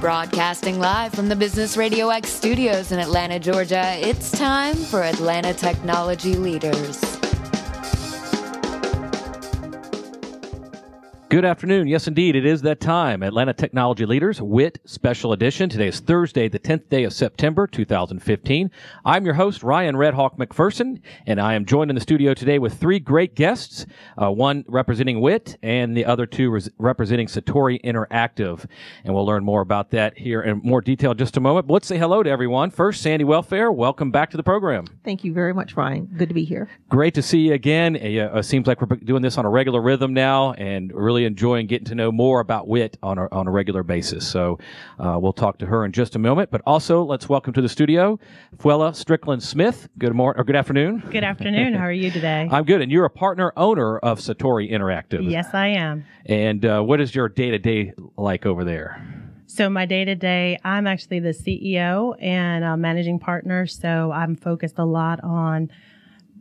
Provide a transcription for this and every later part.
Broadcasting live from the Business Radio X studios in Atlanta, Georgia, it's time for Atlanta Technology Leaders. Good afternoon. Yes, indeed, it is that time. Atlanta Technology Leaders WIT Special Edition. Today is Thursday, the 10th day of September, 2015. I'm your host, Ryan Redhawk McPherson, and I am joined in the studio today with three great guests, uh, one representing WIT and the other two res- representing Satori Interactive. And we'll learn more about that here in more detail in just a moment. But let's say hello to everyone. First, Sandy Welfare, welcome back to the program. Thank you very much, Ryan. Good to be here. Great to see you again. It uh, seems like we're doing this on a regular rhythm now and really enjoying getting to know more about WIT on a, on a regular basis. So uh, we'll talk to her in just a moment. But also, let's welcome to the studio Fuela Strickland Smith. Good morning or good afternoon. Good afternoon. How are you today? I'm good. And you're a partner owner of Satori Interactive. Yes, I am. And uh, what is your day to day like over there? So my day to day, I'm actually the CEO and a managing partner. So I'm focused a lot on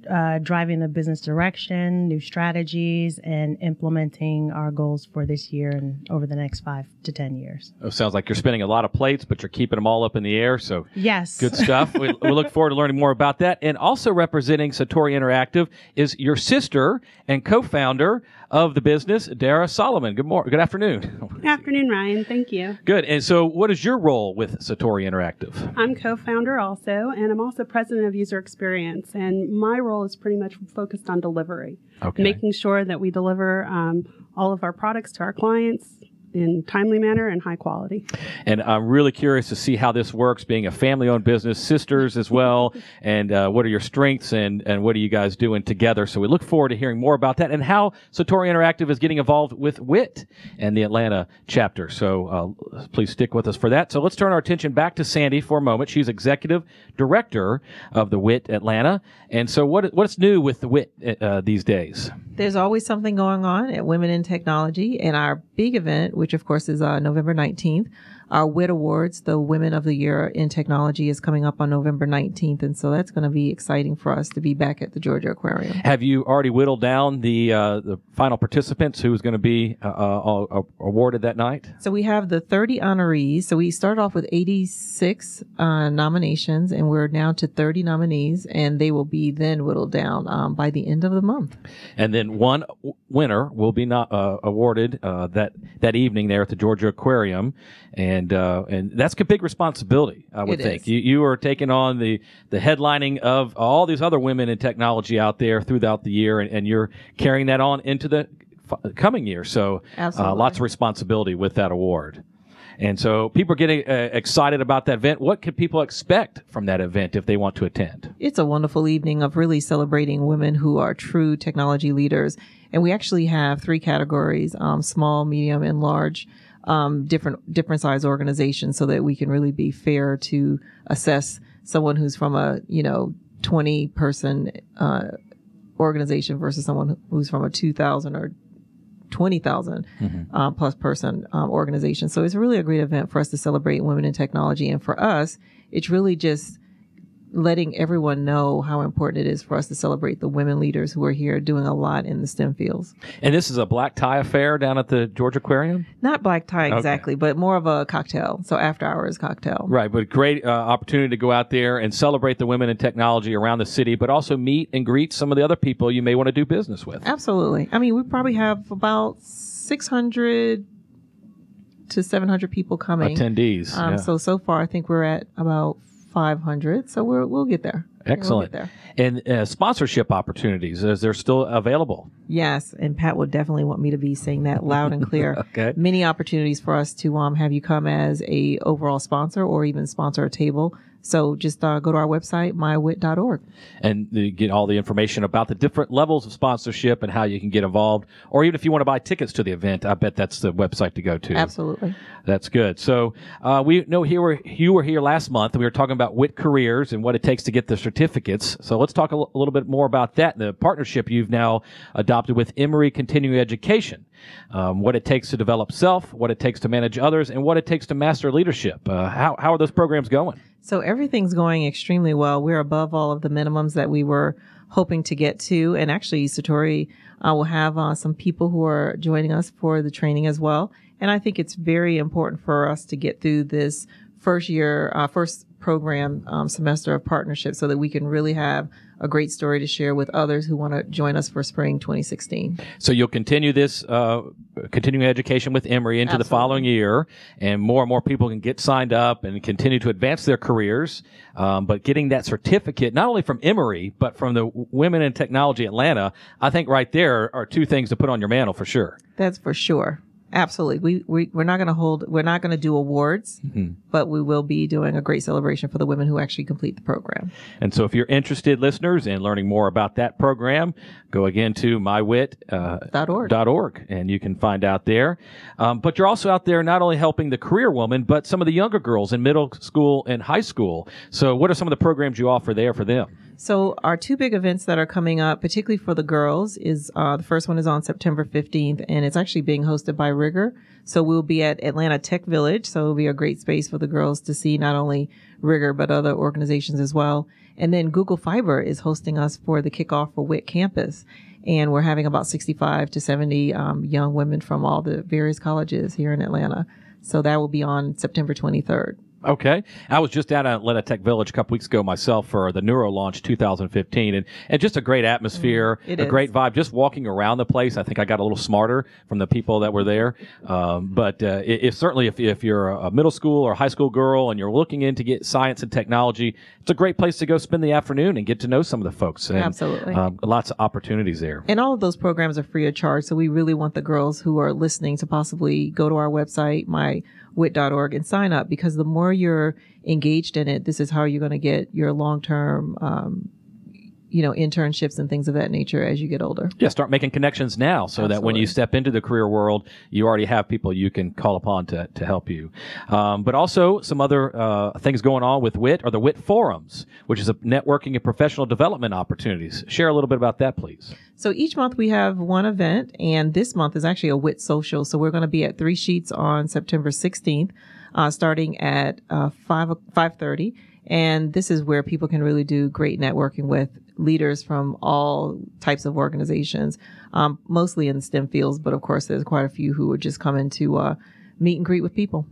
uh, driving the business direction, new strategies, and implementing our goals for this year and over the next five to 10 years. Oh, sounds like you're spinning a lot of plates, but you're keeping them all up in the air. So, yes. Good stuff. we, we look forward to learning more about that. And also representing Satori Interactive is your sister and co founder of the business, Dara Solomon. Good morning. Good afternoon. Good afternoon, Ryan. Thank you. Good. And so, what is your role with Satori Interactive? I'm co-founder also, and I'm also president of user experience. And my role is pretty much focused on delivery, okay. making sure that we deliver um, all of our products to our clients in timely manner and high quality. And I'm really curious to see how this works, being a family-owned business, sisters as well, and uh, what are your strengths and and what are you guys doing together? So we look forward to hearing more about that and how Satori Interactive is getting involved with WIT and the Atlanta chapter. So uh, please stick with us for that. So let's turn our attention back to Sandy for a moment. She's executive director of the WIT Atlanta. And so what what's new with the WIT uh, these days? There's always something going on at Women in Technology, and our big event which of course is uh, November 19th. Our WIT Awards, the Women of the Year in Technology, is coming up on November 19th. And so that's going to be exciting for us to be back at the Georgia Aquarium. Have you already whittled down the uh, the final participants who's going to be uh, uh, awarded that night? So we have the 30 honorees. So we started off with 86 uh, nominations, and we're now to 30 nominees, and they will be then whittled down um, by the end of the month. And then one winner will be not uh, awarded uh, that that evening there at the Georgia Aquarium and uh, and that's a big responsibility. I would it think is. you you are taking on the the headlining of all these other women in technology out there throughout the year, and, and you're carrying that on into the f- coming year. So uh, lots of responsibility with that award. And so people are getting uh, excited about that event. What can people expect from that event if they want to attend? It's a wonderful evening of really celebrating women who are true technology leaders. And we actually have three categories, um, small, medium, and large um, different different size organizations so that we can really be fair to assess someone who's from a you know 20 person uh, organization versus someone who's from a 2000 or 20,000 mm-hmm. uh, plus person um, organization. So it's really a great event for us to celebrate women in technology. And for us, it's really just letting everyone know how important it is for us to celebrate the women leaders who are here doing a lot in the STEM fields. And this is a black tie affair down at the Georgia Aquarium? Not black tie exactly, okay. but more of a cocktail. So after hours cocktail. Right, but great uh, opportunity to go out there and celebrate the women in technology around the city, but also meet and greet some of the other people you may want to do business with. Absolutely. I mean, we probably have about 600 to 700 people coming. Attendees. Um, yeah. So, so far, I think we're at about 500. So we're, we'll get there. Excellent. We'll get there. And uh, sponsorship opportunities, is there still available? Yes. And Pat would definitely want me to be saying that loud and clear. okay. Many opportunities for us to um, have you come as a overall sponsor or even sponsor a table So just uh, go to our website, mywit.org. and get all the information about the different levels of sponsorship and how you can get involved. Or even if you want to buy tickets to the event, I bet that's the website to go to. Absolutely. That's good. So uh, we know here were, you were here last month. We were talking about WIT careers and what it takes to get the certificates. So let's talk a, l- a little bit more about that. The partnership you've now adopted with Emory Continuing Education. Um, what it takes to develop self, what it takes to manage others, and what it takes to master leadership. Uh, how, how are those programs going? So everything's going extremely well. We're above all of the minimums that we were hoping to get to. And actually, Satori uh, will have uh, some people who are joining us for the training as well. And I think it's very important for us to get through this first year, uh, first program um, semester of partnership so that we can really have a great story to share with others who want to join us for spring 2016. So you'll continue this uh, continuing education with Emory into Absolutely. the following year, and more and more people can get signed up and continue to advance their careers. Um, but getting that certificate, not only from Emory, but from the Women in Technology Atlanta, I think right there are two things to put on your mantle for sure. That's for sure. Absolutely. We, we, we're not going to hold, we're not going to do awards, but we will be doing a great celebration for the women who actually complete the program. And so if you're interested, listeners, in learning more about that program, go again to mywit. Uh, Dot org. org, and you can find out there. Um, but you're also out there not only helping the career woman, but some of the younger girls in middle school and high school. So, what are some of the programs you offer there for them? So our two big events that are coming up, particularly for the girls, is uh, the first one is on September 15th, and it's actually being hosted by Rigor. So we'll be at Atlanta Tech Village. So it'll be a great space for the girls to see not only Rigor but other organizations as well. And then Google Fiber is hosting us for the kickoff for WIT Campus. And we're having about 65 to 70 um, young women from all the various colleges here in Atlanta. So that will be on September 23rd. Okay. I was just down at Atlanta Tech Village a couple weeks ago myself for the Neuro Launch 2015 and, and just a great atmosphere, Mm, it a is. great vibe. Just walking around the place, I think I got a little smarter from the people that were there. Um, but uh, it, it's certainly if, if you're a middle school or high school girl and you're looking in to get science and technology, it's a great place to go spend the afternoon and get to know some of the folks. And, Absolutely. Um, lots of opportunities there. And all of those programs are free of charge. So we really want the girls who are listening to possibly go to our website, mywit.org, and sign up because the more you're engaged in it, this is how you're going to get your long term, um, you know, internships and things of that nature as you get older. Yeah, start making connections now so that when you step into the career world, you already have people you can call upon to, to help you. Um, but also, some other uh, things going on with WIT are the WIT forums, which is a networking and professional development opportunities. Share a little bit about that, please. So each month we have one event, and this month is actually a WIT social. So we're going to be at Three Sheets on September 16th, uh, starting at uh, five five thirty, and this is where people can really do great networking with leaders from all types of organizations, um, mostly in STEM fields, but of course there's quite a few who would just come in to uh, meet and greet with people.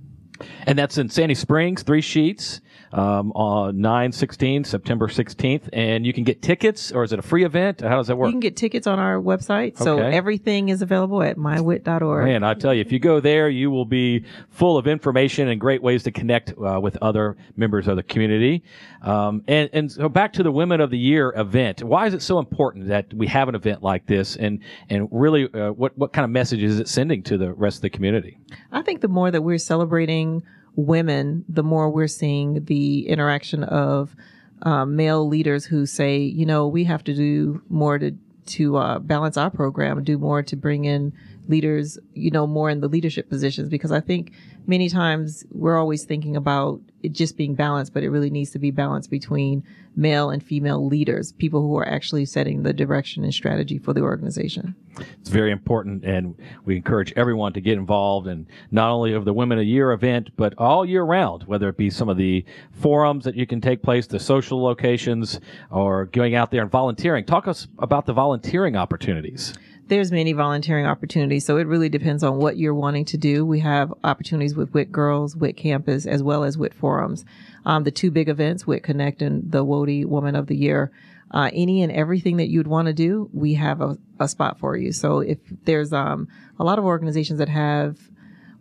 And that's in Sandy Springs, three sheets, um, on 9 16, September 16th. And you can get tickets, or is it a free event? How does that work? You can get tickets on our website, so Okay. everything is available at mywit.org. Man, I tell you, if you go there, you will be full of information and great ways to connect uh, with other members of the community. Um, and, and so back to the Women of the Year event. Why is it so important that we have an event like this? And, and really, uh, what, what kind of message is it sending to the rest of the community? I think the more that we're celebrating women, the more we're seeing the interaction of um, male leaders who say, you know, we have to do more to to uh, balance our program, do more to bring in leaders, you know, more in the leadership positions. Because I think many times we're always thinking about it just being balanced, but it really needs to be balanced between male and female leaders, people who are actually setting the direction and strategy for the organization. It's very important, and we encourage everyone to get involved, and not only of the Women a Year event, but all year round, whether it be some of the forums that you can take place, the social locations, or going out there and volunteering. Talk us about the volunteering opportunities. There's many volunteering opportunities. So it really depends on what you're wanting to do. We have opportunities with WIT Girls, WIT Campus, as well as WIT Forums. Um, the two big events, WIT Connect and the WOTY Woman of the Year. Uh, any and everything that you'd want to do, we have a, a spot for you. So if there's um, a lot of organizations that have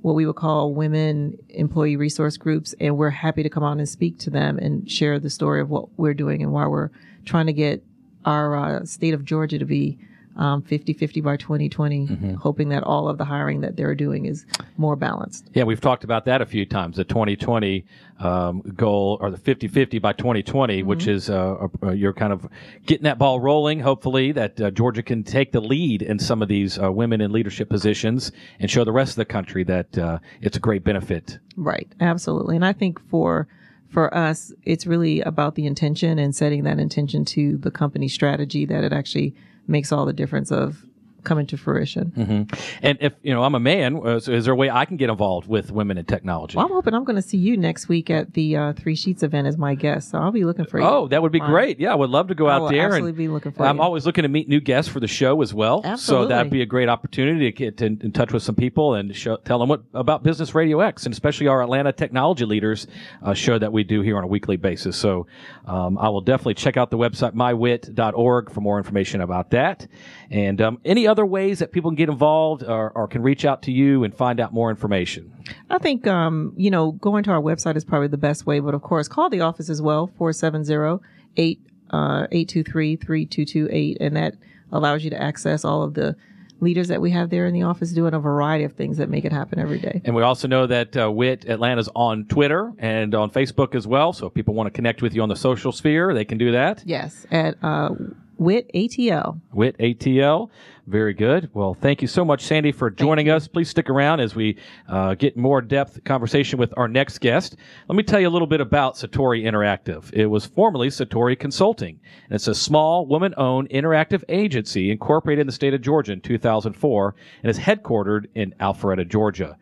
what we would call women employee resource groups, and we're happy to come on and speak to them and share the story of what we're doing and why we're trying to get our uh, state of Georgia to be um, 50-50 by 2020, hoping that all of the hiring that they're doing is more balanced. Yeah, we've talked about that a few times. The 2020 um, goal, or the 50-50 by 2020, which is uh, uh, you're kind of getting that ball rolling. Hopefully, that uh, Georgia can take the lead in some of these uh, women in leadership positions and show the rest of the country that uh, it's a great benefit. Right, absolutely. And I think for for us, it's really about the intention and setting that intention to the company strategy that it actually makes all the difference of come into fruition. Mm-hmm. And if you know, I'm a man. Uh, so is there a way I can get involved with women in technology? Well, I'm hoping I'm going to see you next week at the uh, Three Sheets event as my guest. So I'll be looking for you. Oh, that would be great. Yeah, I would love to go I out there absolutely and be looking for I'm you. always looking to meet new guests for the show as well. Absolutely. So that'd be a great opportunity to get in, in touch with some people and show, tell them what about Business Radio X and especially our Atlanta Technology Leaders uh, show that we do here on a weekly basis. So um, I will definitely check out the website mywit.org for more information about that. And um, any other ways that people can get involved or, or can reach out to you and find out more information. I think, um, you know, going to our website is probably the best way, but of course, call the office as well, 470 823 3228. And that allows you to access all of the leaders that we have there in the office doing a variety of things that make it happen every day. And we also know that uh, WIT Atlanta's on Twitter and on Facebook as well. So if people want to connect with you on the social sphere, they can do that. Yes, at uh, WIT ATL. WIT ATL. Very good. Well, thank you so much, Sandy, for joining us. Please stick around as we uh, get more depth conversation with our next guest. Let me tell you a little bit about Satori Interactive. It was formerly Satori Consulting, and it's a small, woman-owned interactive agency incorporated in the state of Georgia in 2004 and is headquartered in Alpharetta, Georgia.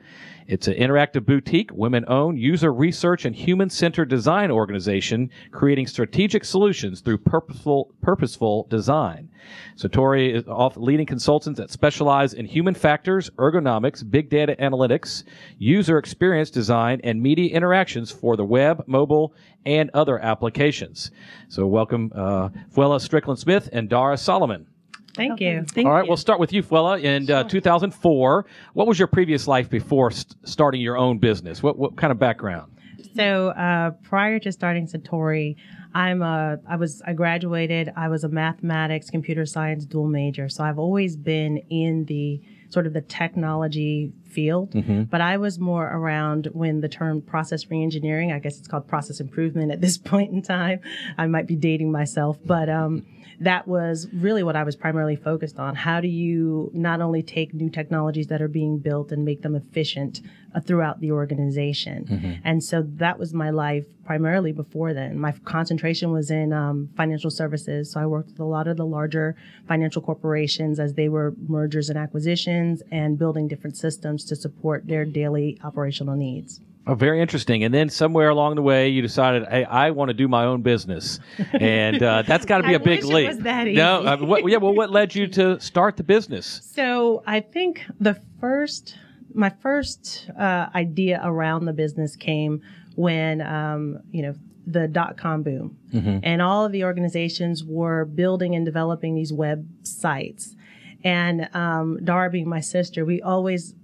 It's an interactive boutique, women owned, user research, and human centered design organization creating strategic solutions through purposeful, purposeful design. Satori is off leading consultants that specialize in human factors, ergonomics, big data analytics, user experience design, and media interactions for the web, mobile, and other applications. So, welcome, uh, Fuela Strickland Smith and Dara Solomon. Thank you. Thank All right, you. we'll start with you, Fuela. In uh, 2004, what was your previous life before st- starting your own business? What, what kind of background? So uh, prior to starting Satori, I'm a I was I graduated. I was a mathematics, computer science dual major. So I've always been in the sort of the technology field, but I was more around when the term process reengineering. I guess it's called process improvement at this point in time. I might be dating myself, but um, that was really what I was primarily focused on. How do you not only take new technologies that are being built and make them efficient uh, throughout the organization? And so that was my life primarily before then. My concentration was in um, financial services. So I worked with a lot of the larger financial corporations as they were mergers and acquisitions and building different systems to support their daily operational needs. Oh, very interesting. And then somewhere along the way, you decided, hey, I want to do my own business, and uh, that's got to be a big leap. was that No, easy. I mean, what, yeah. Well, what led you to start the business? So I think the first, my first uh, idea around the business came when, um, you know, the dot com boom, and all of the organizations were building and developing these websites. And um, being my sister, we always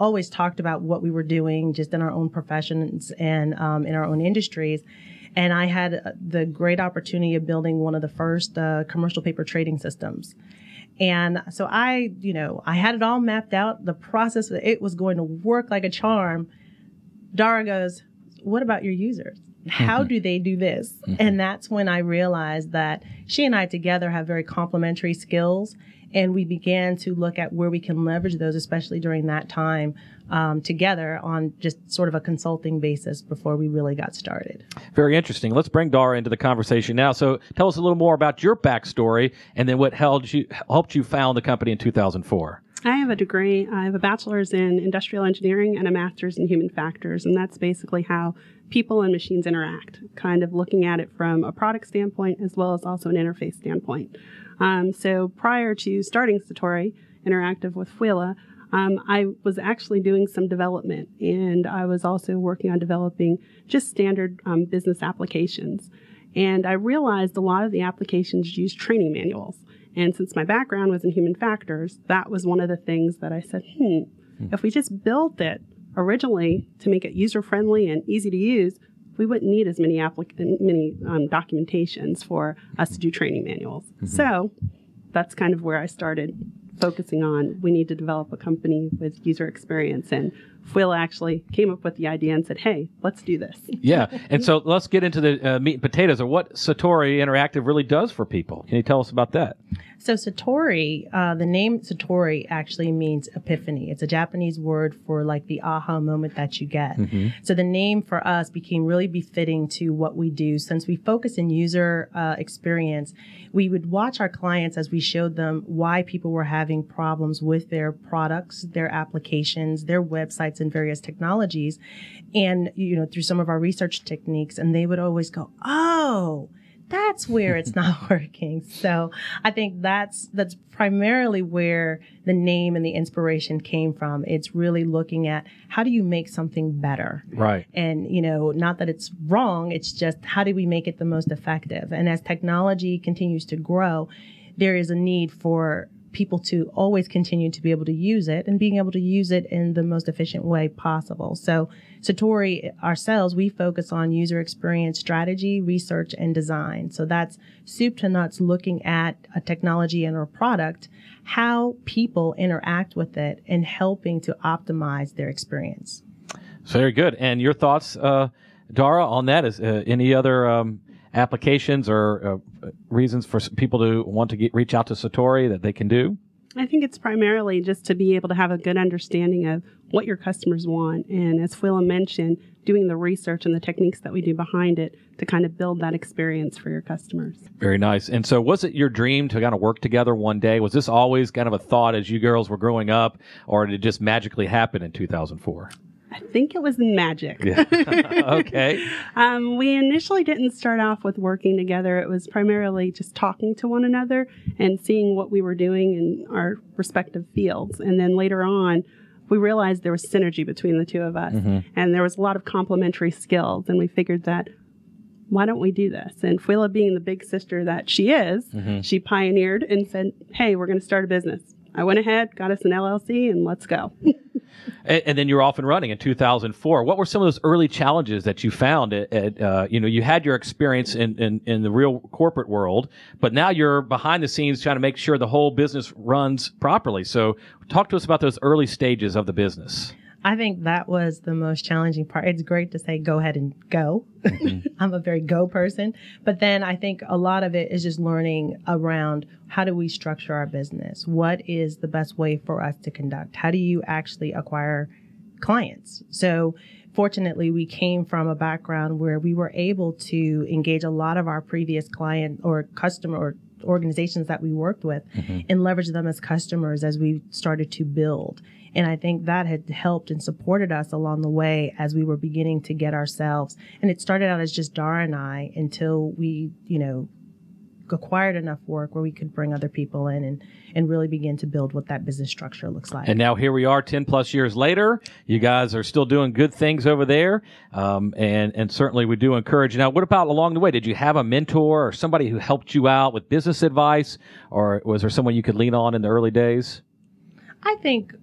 always talked about what we were doing just in our own professions and um, in our own industries. And I had uh, the great opportunity of building one of the first uh, commercial paper trading systems. And so I, you know, I had it all mapped out. The process, it was going to work like a charm. Dara goes, What about your users? How do they do this? And that's when I realized that she and I together have very complementary skills. And we began to look at where we can leverage those, especially during that time um, together on just sort of a consulting basis before we really got started. Very interesting. Let's bring Dara into the conversation now. So, tell us a little more about your backstory, and then what held you helped you found the company in 2004. I have a degree. I have a bachelor's in industrial engineering and a master's in human factors, and that's basically how people and machines interact. Kind of looking at it from a product standpoint as well as also an interface standpoint. Um, so prior to starting Satori Interactive with Fuela, um, I was actually doing some development, and I was also working on developing just standard um, business applications. And I realized a lot of the applications use training manuals. And since my background was in human factors, that was one of the things that I said, hmm, if we just built it originally to make it user friendly and easy to use, we wouldn't need as many applic- many um, documentations for us to do training manuals. So that's kind of where I started focusing on we need to develop a company with user experience and Phil actually came up with the idea and said, "Hey, let's do this." Yeah, and so let's get into the uh, meat and potatoes of what Satori Interactive really does for people. Can you tell us about that? So Satori, uh, the name Satori actually means epiphany. It's a Japanese word for like the aha moment that you get. So the name for us became really befitting to what we do. Since we focus in user uh, experience, we would watch our clients as we showed them why people were having problems with their products, their applications, their websites, and various technologies. And, you know, through some of our research techniques, and they would always go, oh, that's where it's not working. So I think that's that's primarily where the name and the inspiration came from. It's really looking at how do you make something better. Right. And you know, not that it's wrong, it's just how do we make it the most effective? And as technology continues to grow, there is a need for people to always continue to be able to use it and being able to use it in the most efficient way possible. So Satori ourselves, we focus on user experience strategy, research, and design. So that's soup to nuts looking at a technology and or product, how people interact with it and helping to optimize their experience. Very good. And your thoughts, uh, Dara, on that? Is uh, any other um, applications or uh, reasons for people to want to get, reach out to Satori that they can do? I think it's primarily just to be able to have a good understanding of what your customers want. And as Fuela mentioned, doing the research and the techniques that we do behind it to kind of build that experience for your customers. Very nice. And so, was it your dream to kind of work together one day? Was this always kind of a thought as you girls were growing up, or did it just magically happen in 2004? I think it was magic. Yeah. okay. Um, we initially didn't start off with working together. It was primarily just talking to one another and seeing what we were doing in our respective fields. And then later on, we realized there was synergy between the two of us and there was a lot of complementary skills. And we figured that why don't we do this? And Fuela, being the big sister that she is, she pioneered and said, Hey, we're going to start a business. I went ahead, got us an LLC, and let's go. And, and then you're off and running in 2004. What were some of those early challenges that you found? At, at uh, you know, you had your experience in, in, in the real corporate world, but now you're behind the scenes trying to make sure the whole business runs properly. So, talk to us about those early stages of the business. I think that was the most challenging part. It's great to say go ahead and go. Mm-hmm. I'm a very go person. But then I think a lot of it is just learning around how do we structure our business? What is the best way for us to conduct? How do you actually acquire clients? So fortunately, we came from a background where we were able to engage a lot of our previous client or customer or organizations that we worked with mm-hmm. and leverage them as customers as we started to build. And I think that had helped and supported us along the way as we were beginning to get ourselves. And it started out as just Dara and I until we, you know, acquired enough work where we could bring other people in and, and really begin to build what that business structure looks like. And now here we are, 10 plus years later. You guys are still doing good things over there. Um, and, and certainly we do encourage. Now, what about along the way? Did you have a mentor or somebody who helped you out with business advice? Or was there someone you could lean on in the early days? I think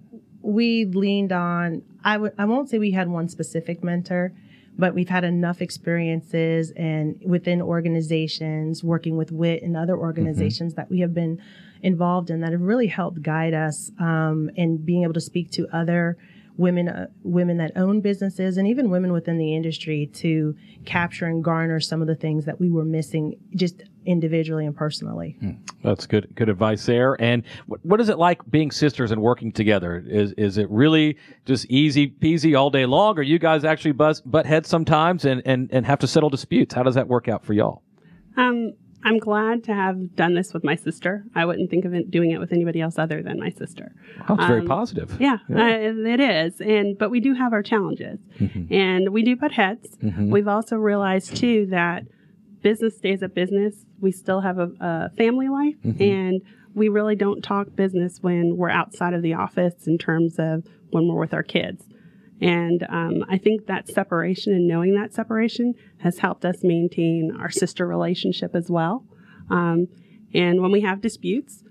we leaned on I w- I won't say we had one specific mentor, but we've had enough experiences and within organizations, working with WIT and other organizations that we have been involved in that have really helped guide us um, in being able to speak to other women uh, women that own businesses and even women within the industry to capture and garner some of the things that we were missing just individually and personally. That's good, good advice there. And what, what is it like being sisters and working together? Is is it really just easy peasy all day long, or you guys actually buzz, butt heads sometimes and, and, and have to settle disputes? How does that work out for y'all? Um, I'm glad to have done this with my sister. I wouldn't think of it, doing it with anybody else other than my sister. It's very Um, positive. Yeah, Uh, it is. And but we do have our challenges, Mm-hmm. and we do butt heads. We've also realized too that business stays a business. We still have a, a family life, Mm-hmm. and we really don't talk business when we're outside of the office in terms of when we're with our kids. And um, I think that separation and knowing that separation has helped us maintain our sister relationship as well. Um, and when we have disputes,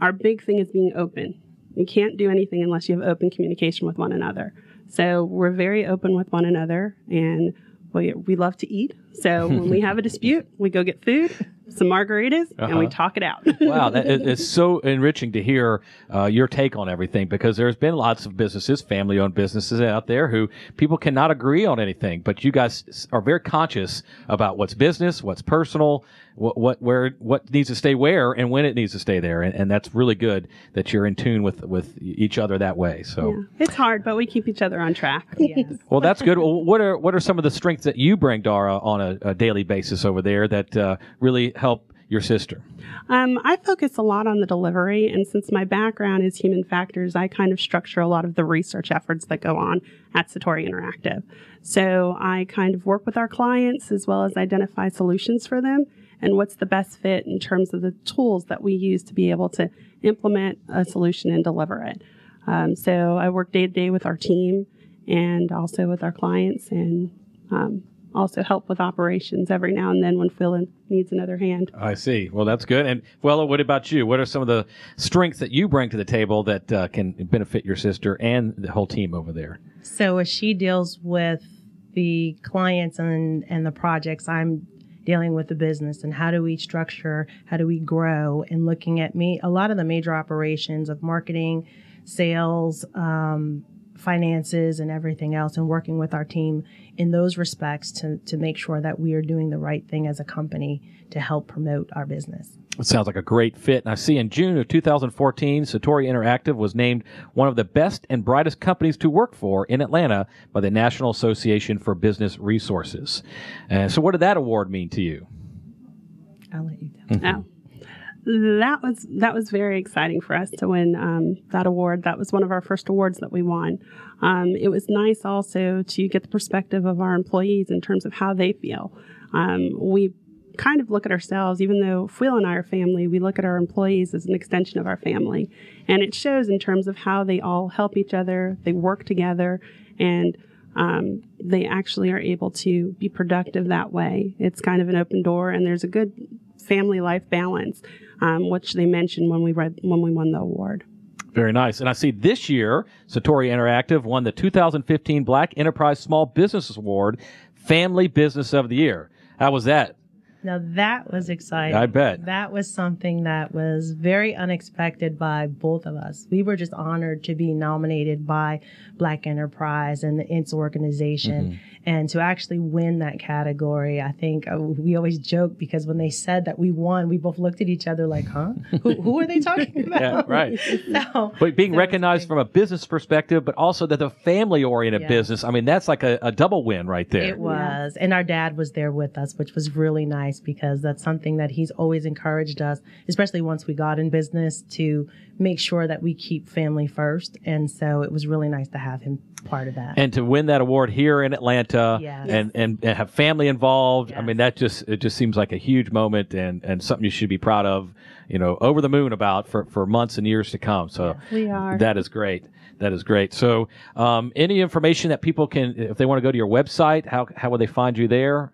our big thing is being open. You can't do anything unless you have open communication with one another. So we're very open with one another and we, we love to eat. So when we have a dispute, we go get food, some margaritas and we Uh-huh. talk it out. wow, that, it- it's so enriching to hear uh, your take on everything because there's been lots of businesses, family-owned businesses out there who people cannot agree on anything, but you guys are very conscious about what's business, what's personal, what what where what needs to stay where, and when it needs to stay there, and, and that's really good that you're in tune with with each other that way. So. Yeah. It's hard, but we keep each other on track. Yes. Well, that's good. Well, what are what are some of the strengths that you bring, Dara, on a, a daily basis over there that uh, really help your sister? Um, I focus a lot on the delivery, and since my background is human factors, I kind of structure a lot of the research efforts that go on at Satori Interactive. So I kind of work with our clients as well as identify solutions for them and what's the best fit in terms of the tools that we use to be able to implement a solution and deliver it. Um, so I work day to day with our team and also with our clients and um, also help with operations every now and then when Phil needs another hand. I see. Well, that's good. And well, what about you? What are some of the strengths that you bring to the table that uh, can benefit your sister and the whole team over there? So as she deals with the clients and and the projects, I'm dealing with the business and how do we structure, how do we grow, and looking at me a lot of the major operations of marketing, sales, um, finances, and everything else, and working with our team in those respects to to make sure that we are doing the right thing as a company to help promote our business. It sounds like a great fit. And I see in June of 2014, Satori Interactive was named one of the best and brightest companies to work for in Atlanta by the National Association for Business Resources. And so, what did that award mean to you? I'll let you tell. Oh. That was that was very exciting for us to win um, that award. That was one of our first awards that we won. Um, it was nice also to get the perspective of our employees in terms of how they feel. Um, we kind of look at ourselves, even though Phil and I are family, we look at our employees as an extension of our family, and it shows in terms of how they all help each other, they work together, and um, they actually are able to be productive that way. It's kind of an open door, and there's a good family life balance, um, which they mentioned when we read when we won the award. Very nice. And I see this year, Satori Interactive won the 2015 Black Enterprise Small Business Award, Family Business of the Year. How was that? Now that was exciting. I bet. That was something that was very unexpected by both of us. We were just honored to be nominated by Black Enterprise and its organization. Mm-hmm. And to actually win that category, I think uh, we always joke because when they said that we won, we both looked at each other like, huh? who, who are they talking about? Yeah, right. so, But being recognized from a business perspective, but also that the family oriented Yes. business, I mean, that's like a, a double win right there. It was. And our dad was there with us, which was really nice because that's something that he's always encouraged us, especially once we got in business, to make sure that we keep family first. And so it was really nice to have him part of that. and to win that award here in Atlanta Yes. and, and, and have family involved, I mean, that just, it just seems like a huge moment and, and something you should be proud of, you know, over the moon about for, for months and years to come. So We are. that is great. That is great. So, um, any information that people can, if they want to go to your website, how, how would they find you there?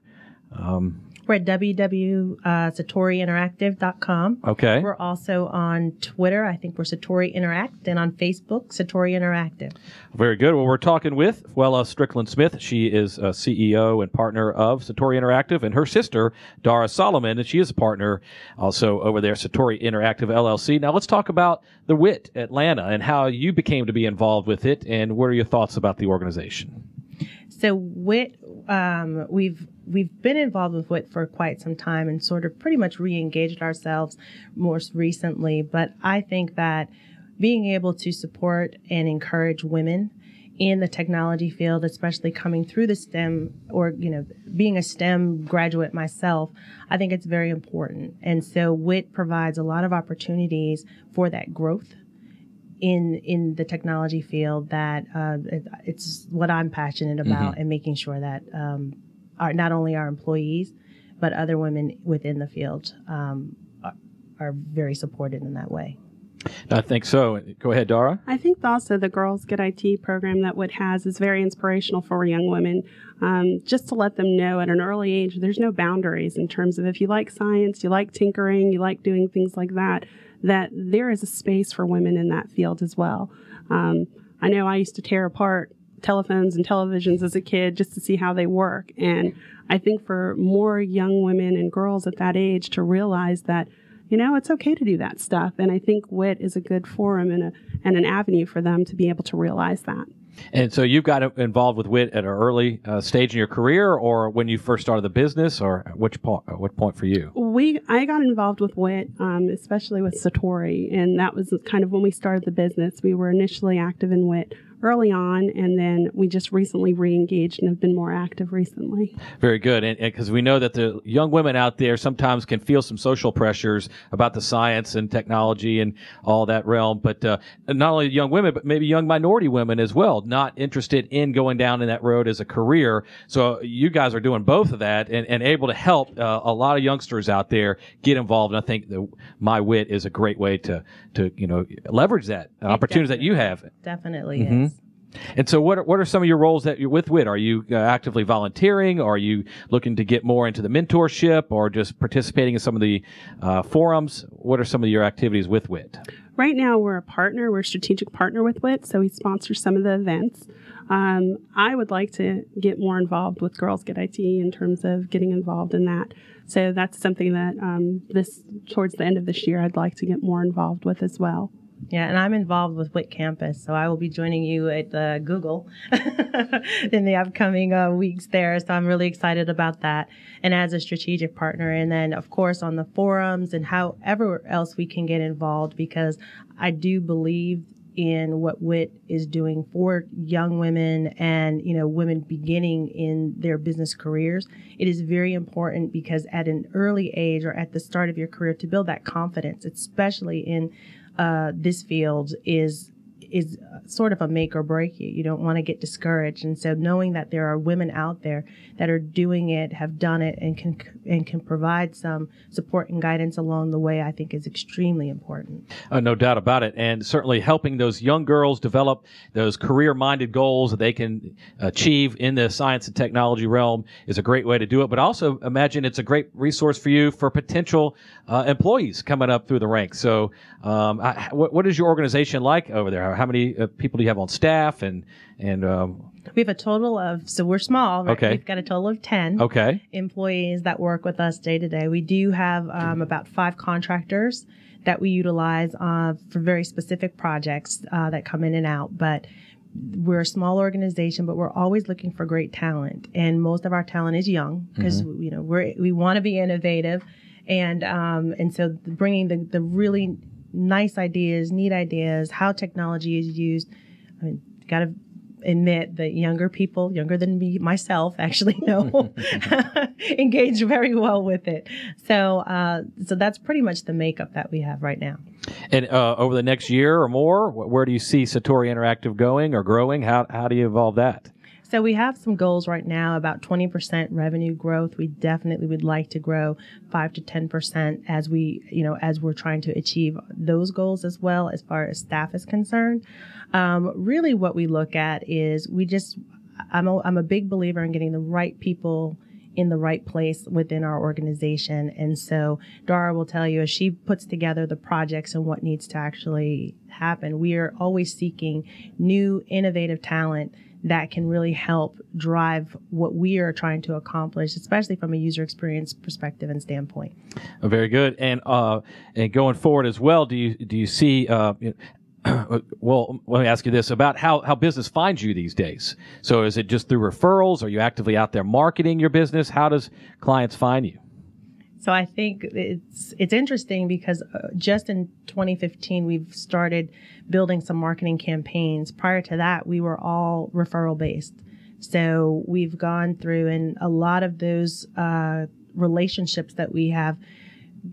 Um, We're at www.satoriinteractive.com. Uh, okay. We're also on Twitter. I think we're Satori Interact, and on Facebook, Satori Interactive. Very good. Well, we're talking with Fuela uh, Strickland Smith. She is uh, a CEO and partner of Satori Interactive, and her sister, Dara Solomon, and she is a partner also over there, Satori Interactive LLC. Now, let's talk about the WIT Atlanta and how you became to be involved with it, and what are your thoughts about the organization? So WIT, um, we've we've been involved with WIT for quite some time and sort of pretty much re-engaged ourselves most recently. But I think that being able to support and encourage women in the technology field, especially coming through the STEM or you know being a STEM graduate myself, I think it's very important. And so WIT provides a lot of opportunities for that growth in in the technology field that uh, it, it's what I'm passionate about and making sure that um, our not only our employees but other women within the field um, are, are very supported in that way. I think so. Go ahead, Dara. I think also the Girls Get IT program that WIT has is very inspirational for young women. Um, just to let them know at an early age, there's no boundaries in terms of if you like science, you like tinkering, you like doing things like that, that there is a space for women in that field as well. Um, I know I used to tear apart telephones and televisions as a kid just to see how they work. And I think for more young women and girls at that age to realize that, you know, it's okay to do that stuff. And I think WIT is a good forum and, a, and an avenue for them to be able to realize that. And so you've got involved with WIT at an early uh, stage in your career, or when you first started the business, or which point? What point for you? We I got involved with WIT, um, especially with Satori, and that was kind of when we started the business. We were initially active in WIT early on, and then we just recently re-engaged and have been more active recently. Very good, and because we know that the young women out there sometimes can feel some social pressures about the science and technology and all that realm, but uh, not only young women, but maybe young minority women as well, not interested in going down in that road as a career. So you guys are doing both of that and, and able to help uh, a lot of youngsters out there get involved. And I think the, my wit is a great way to to you know leverage that opportunities that you have. Definitely mm-hmm. And so, what are, what are some of your roles that you're with WIT? Are you uh, actively volunteering? Are you looking to get more into the mentorship, or just participating in some of the uh, forums? What are some of your activities with WIT? Right now, we're a partner. We're a strategic partner with WIT, so we sponsor some of the events. Um, I would like to get more involved with Girls Get IT in terms of getting involved in that. So that's something that um, this towards the end of this year, I'd like to get more involved with as well. Yeah, and I'm involved with WIT Campus, so I will be joining you at uh, Google in the upcoming uh, weeks there. So I'm really excited about that, and as a strategic partner, and then of course on the forums and however else we can get involved, because I do believe in what WIT is doing for young women and you know women beginning in their business careers. It is very important because at an early age or at the start of your career to build that confidence, especially in uh, this field is is sort of a make or break you. You don't want to get discouraged, and so knowing that there are women out there that are doing it, have done it, and can and can provide some support and guidance along the way, I think is extremely important. Uh, no doubt about it, and certainly helping those young girls develop those career-minded goals that they can achieve in the science and technology realm is a great way to do it. But also imagine it's a great resource for you for potential uh, employees coming up through the ranks. So, um, I, what, what is your organization like over there? How many uh, people do you have on staff and and um, we have a total of, so we're small. Right? Okay. We've got a total of 10 okay. employees that work with us day to day. We do have um, about five contractors that we utilize uh, for very specific projects uh, that come in and out. But we're a small organization, but we're always looking for great talent. And most of our talent is young because, mm-hmm. you know, we're, we want to be innovative. And, um, and so bringing the, the really nice ideas, neat ideas, how technology is used. I mean, got to admit that younger people, younger than me myself, actually know engage very well with it. So, uh, so that's pretty much the makeup that we have right now. And uh, over the next year or more, where do you see Satori Interactive going or growing? How how do you evolve that? So we have some goals right now about 20% revenue growth. We definitely would like to grow 5 to 10% as we, you know, as we're trying to achieve those goals as well as far as staff is concerned. Um, really what we look at is we just I'm a, I'm a big believer in getting the right people in the right place within our organization. And so Dara will tell you as she puts together the projects and what needs to actually happen, we are always seeking new innovative talent that can really help drive what we are trying to accomplish, especially from a user experience perspective and standpoint. Oh, very good. And uh, and going forward as well, do you do you see? Uh, well, let me ask you this about how, how business finds you these days. So, is it just through referrals? Are you actively out there marketing your business? How does clients find you? So I think it's it's interesting because uh, just in 2015 we've started building some marketing campaigns. Prior to that, we were all referral based. So we've gone through and a lot of those uh, relationships that we have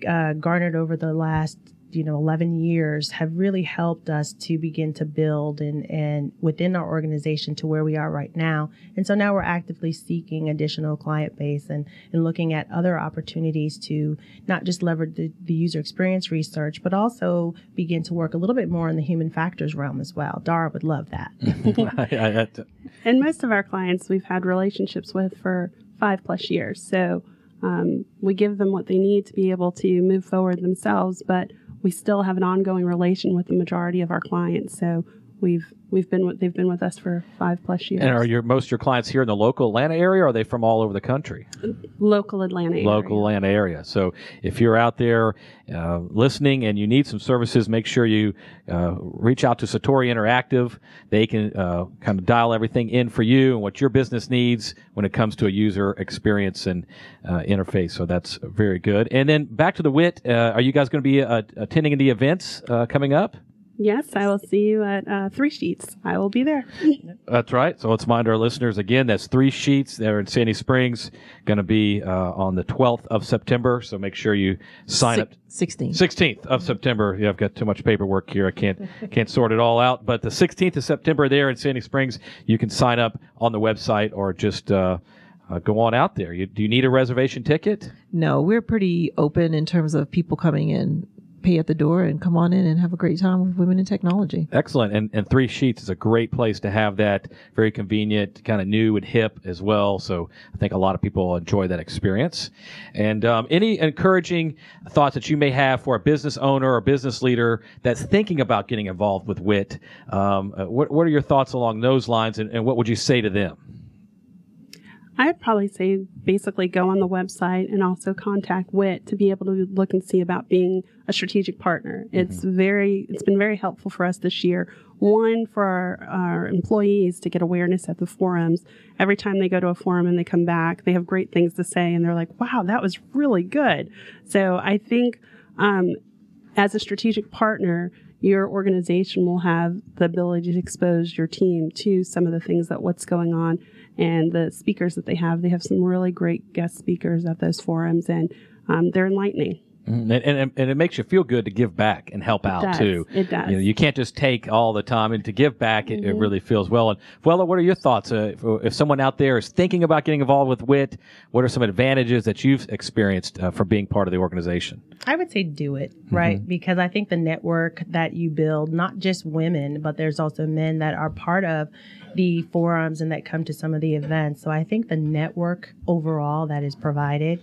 uh, garnered over the last you know 11 years have really helped us to begin to build and and within our organization to where we are right now. And so now we're actively seeking additional client base and and looking at other opportunities to not just leverage the, the user experience research but also begin to work a little bit more in the human factors realm as well. Dara would love that. And most of our clients we've had relationships with for five plus years. So um, we give them what they need to be able to move forward themselves but we still have an ongoing relation with the majority of our clients. So we've we've been with, they've been with us for five plus years. And are your most of your clients here in the local Atlanta area, or are they from all over the country? local Atlanta area. Local Atlanta area. So if you're out there uh, listening and you need some services, make sure you uh, reach out to Satori Interactive. They can uh, kind of dial everything in for you and what your business needs when it comes to a user experience and uh, interface. So that's very good. And then back to the WIT. Uh, are you guys going to be uh, attending the events coming up? Yes, I will see you at uh, Three Sheets. I will be there. that's right. So let's remind our listeners again. That's Three Sheets. They're in Sandy Springs. Going to be uh, on the 12th of September. So make sure you sign up. 16th. 16th of September. Yeah, I've got too much paperwork here. I can't can't sort it all out. But the 16th of September there in Sandy Springs, you can sign up on the website or just. Uh, uh, go on out there. You, do you need a reservation ticket? No, we're pretty open in terms of people coming in pay at the door and come on in and have a great time with women in technology. Excellent. And, and Three Sheets is a great place to have that. Very convenient, kind of new and hip as well. So I think a lot of people enjoy that experience. And um, any encouraging thoughts that you may have for a business owner or business leader that's thinking about getting involved with WIT, um, uh, what, what are your thoughts along those lines and, and what would you say to them? I'd probably say basically go on the website and also contact WIT to be able to look and see about being a strategic partner. Mm-hmm. It's very, it's been very helpful for us this year. One, for our, our employees to get awareness at the forums. Every time they go to a forum and they come back, they have great things to say and they're like, wow, that was really good. So I think, um, as a strategic partner, your organization will have the ability to expose your team to some of the things that what's going on and the speakers that they have. They have some really great guest speakers at those forums, and um, they're enlightening. Mm-hmm. And, and, and, it makes you feel good to give back and help out too. It does. You, know, you can't just take all the time, and to give back, mm-hmm. it, it, mm-hmm. really feels well. And Fuela, what are your thoughts? Uh, if, if, someone out there is thinking about getting involved with WIT, what are some advantages that you've experienced uh, from being part of the organization? I would say do it, right? Mm-hmm. Because I think the network that you build, not just women, but there's also men that are part of the forums and that come to some of the events. So I think the network overall that is provided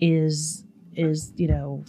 is is you know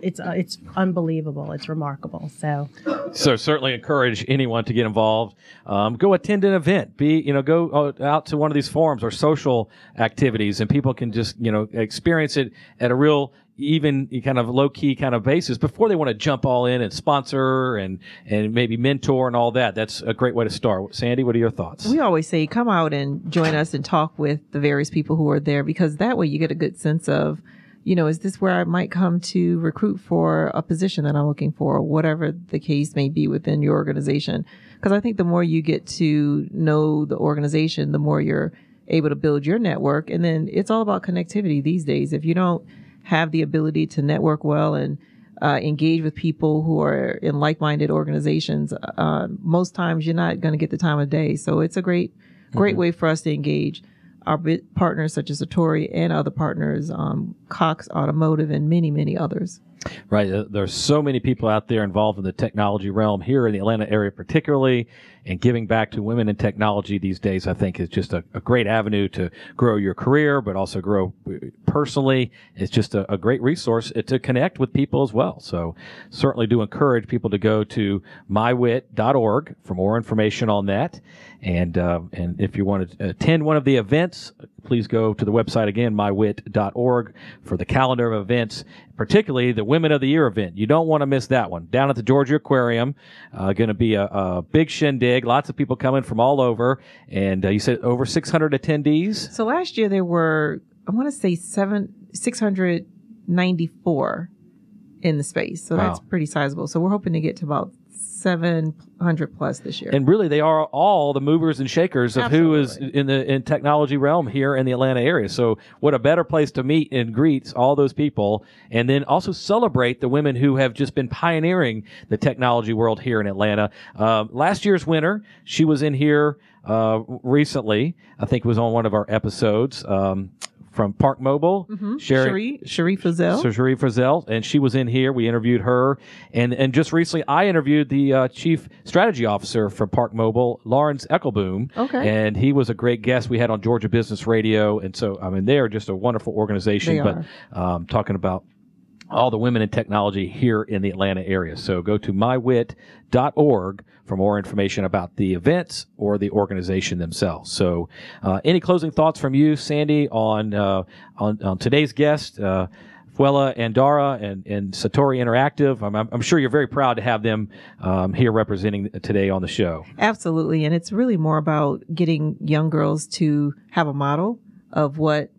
it's uh, it's unbelievable. It's remarkable. So, so certainly encourage anyone to get involved. Um, go attend an event. Be you know go uh, out to one of these forums or social activities, and people can just you know experience it at a real even kind of low key kind of basis before they want to jump all in and sponsor and and maybe mentor and all that. That's a great way to start. Sandy, what are your thoughts? We always say come out and join us and talk with the various people who are there because that way you get a good sense of you know, is this where I might come to recruit for a position that I'm looking for, whatever the case may be within your organization? Because I think the more you get to know the organization, the more you're able to build your network. And then it's all about connectivity these days. If you don't have the ability to network well and uh, engage with people who are in like-minded organizations, uh, most times you're not going to get the time of day. So it's a great, great mm-hmm. way for us to engage our partners such as Satori and other partners, um, Cox Automotive and many, many others. Right. Uh, there's so many people out there involved in the technology realm here in the Atlanta area, particularly, and giving back to women in technology these days, I think is just a, a great avenue to grow your career, but also grow uh, personally. It's just a, a, great resource uh, to connect with people as well. So certainly do encourage people to go to mywit.org for more information on that. And, uh, and if you want to attend one of the events, please go to the website again, mywit.org for the calendar of events, particularly the Women of the Year event. You don't want to miss that one. Down at the Georgia Aquarium, uh, going to be a, a, big shindig. Lots of people coming from all over. And uh, you said over 600 attendees? So last year there were, I want to say seven, 694 in the space. So wow. that's pretty sizable. So we're hoping to get to about 700 plus this year. And really, they are all the movers and shakers of Absolutely. who is in the in technology realm here in the Atlanta area. So, what a better place to meet and greet all those people, and then also celebrate the women who have just been pioneering the technology world here in Atlanta. Uh, last year's winner, she was in here uh, recently. I think it was on one of our episodes. Um, from Park Mobile, mm-hmm. Sherry, Sharif Frizzell. So Sharif Frizzell, and she was in here. We interviewed her, and and just recently I interviewed the uh, chief strategy officer from Park Mobile, Lawrence Eckelboom. Okay, and he was a great guest we had on Georgia Business Radio, and so I mean they are just a wonderful organization. They but um, talking about all the women in technology here in the Atlanta area. So go to mywit.org for more information about the events or the organization themselves. So, uh, any closing thoughts from you, Sandy, on uh, on, on, today's guest? Uh, Fuela and Dara and, and Satori Interactive. I'm, I'm, sure you're very proud to have them um, here representing today on the show. Absolutely. And it's really more about getting young girls to have a model of what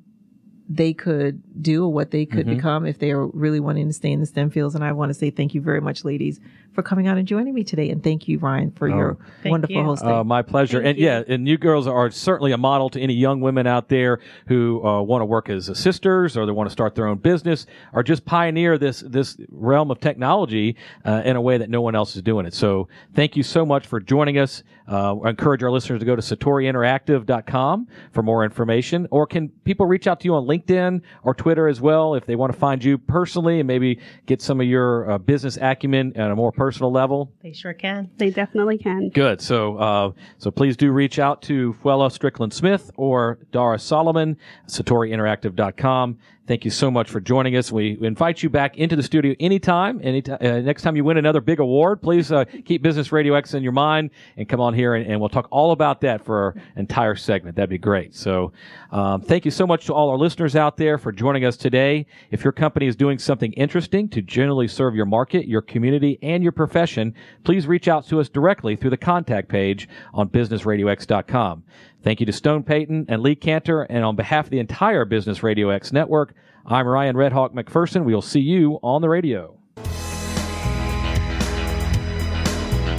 they could do or what they could mm-hmm. become if they are really wanting to stay in the STEM fields. And I want to say thank you very much, ladies, for coming out and joining me today. And thank you, Ryan, for oh, your wonderful you. hosting. Uh, my pleasure. Thank and you. yeah, and you girls are certainly a model to any young women out there who uh, want to work as sisters or they want to start their own business or just pioneer this this realm of technology uh, in a way that no one else is doing it. So thank you so much for joining us. Uh, I encourage our listeners to go to satoriinteractive.com for more information. Or can people reach out to you on LinkedIn or Twitter as well if they want to find you personally and maybe get some of your uh, business acumen and a more personal level? They sure can. They definitely can. Good. So, uh, so please do reach out to Fuela Strickland Smith or Dara Solomon, SatoriInteractive.com. Thank you so much for joining us. We invite you back into the studio anytime. Anytime, uh, next time you win another big award, please uh, keep Business Radio X in your mind and come on here and, and, we'll talk all about that for our entire segment. That'd be great. So, um, thank you so much to all our listeners out there for joining us today. If your company is doing something interesting to generally serve your market, your community, and your profession, please reach out to us directly through the contact page on BusinessRadioX.com. Thank you to Stone Payton and Lee Cantor. And on behalf of the entire Business Radio X network, I'm Ryan Redhawk McPherson. We'll see you on the radio.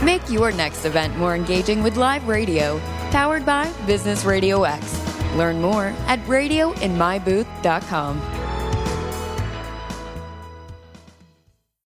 Make your next event more engaging with live radio, powered by Business Radio X. Learn more at radioinmybooth.com.